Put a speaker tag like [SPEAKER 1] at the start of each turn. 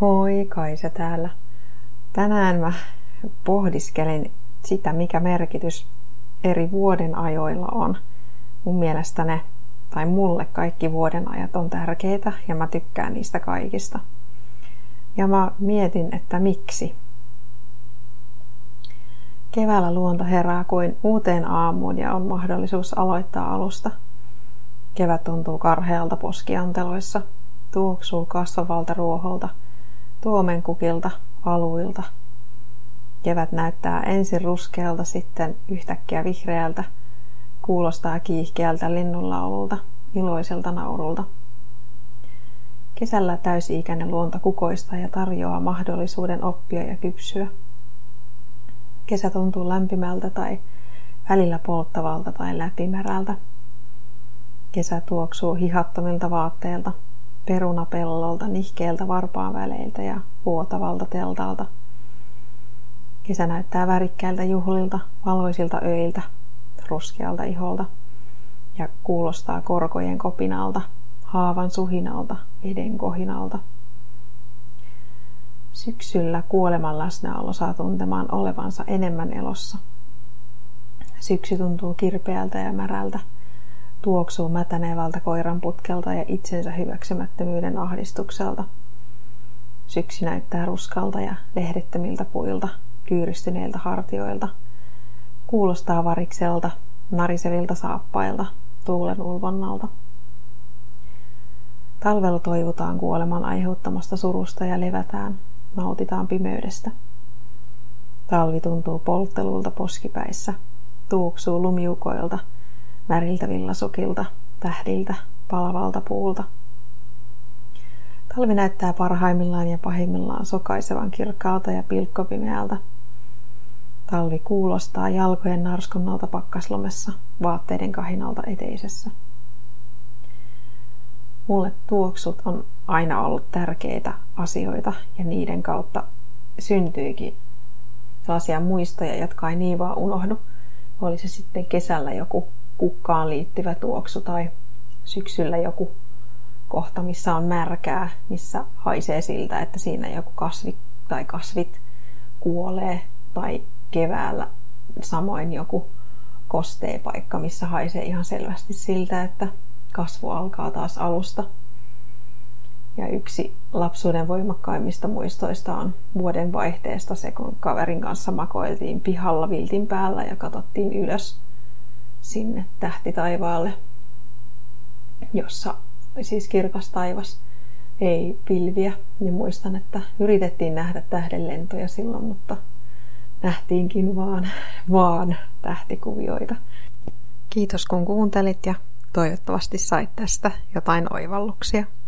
[SPEAKER 1] Moi, Kaisa täällä. Tänään mä pohdiskelen sitä, mikä merkitys eri vuoden ajoilla on. Mun mielestä ne, tai mulle kaikki vuoden ajat on tärkeitä ja mä tykkään niistä kaikista. Ja mä mietin, että miksi. Keväällä luonto herää kuin uuteen aamuun ja on mahdollisuus aloittaa alusta. Kevät tuntuu karhealta poskianteloissa, tuoksuu kasvavalta ruoholta – tuomenkukilta, aluilta. Kevät näyttää ensin ruskealta, sitten yhtäkkiä vihreältä, kuulostaa kiihkeältä linnunlaululta, iloiselta naurulta. Kesällä täysi-ikäinen luonto kukoistaa ja tarjoaa mahdollisuuden oppia ja kypsyä. Kesä tuntuu lämpimältä tai välillä polttavalta tai läpimärältä. Kesä tuoksuu hihattomilta vaatteilta – perunapellolta, nihkeeltä varpaan väleiltä ja vuotavalta teltalta. Kesä näyttää värikkäiltä juhlilta, valoisilta öiltä, ruskealta iholta ja kuulostaa korkojen kopinalta, haavan suhinalta, veden kohinalta. Syksyllä kuoleman läsnäolo saa tuntemaan olevansa enemmän elossa. Syksy tuntuu kirpeältä ja märältä – tuoksuu mätänevältä koiran putkelta ja itsensä hyväksymättömyyden ahdistukselta. Syksy näyttää ruskalta ja lehdettömiltä puilta, kyyristyneiltä hartioilta. Kuulostaa varikselta, narisevilta saappailta, tuulen ulvonnalta. Talvella toivutaan kuoleman aiheuttamasta surusta ja levätään, nautitaan pimeydestä. Talvi tuntuu polttelulta poskipäissä, tuoksuu lumiukoilta – väriltä villasukilta, tähdiltä, palavalta puulta. Talvi näyttää parhaimmillaan ja pahimmillaan sokaisevan kirkkaalta ja pilkkopimeältä. Talvi kuulostaa jalkojen narskunnalta pakkaslomessa, vaatteiden kahinalta eteisessä. Mulle tuoksut on aina ollut tärkeitä asioita ja niiden kautta syntyikin sellaisia muistoja, jotka ei niin vaan unohdu. Oli se sitten kesällä joku kukkaan liittyvä tuoksu tai syksyllä joku kohta, missä on märkää, missä haisee siltä, että siinä joku kasvi tai kasvit kuolee tai keväällä samoin joku kostee paikka, missä haisee ihan selvästi siltä, että kasvu alkaa taas alusta. Ja yksi lapsuuden voimakkaimmista muistoista on vuoden vaihteesta se, kun kaverin kanssa makoiltiin pihalla viltin päällä ja katsottiin ylös sinne tähti taivaalle, jossa siis kirkas taivas, ei pilviä. Ja muistan, että yritettiin nähdä tähdenlentoja silloin, mutta nähtiinkin vaan, vaan tähtikuvioita. Kiitos kun kuuntelit ja toivottavasti sait tästä jotain oivalluksia.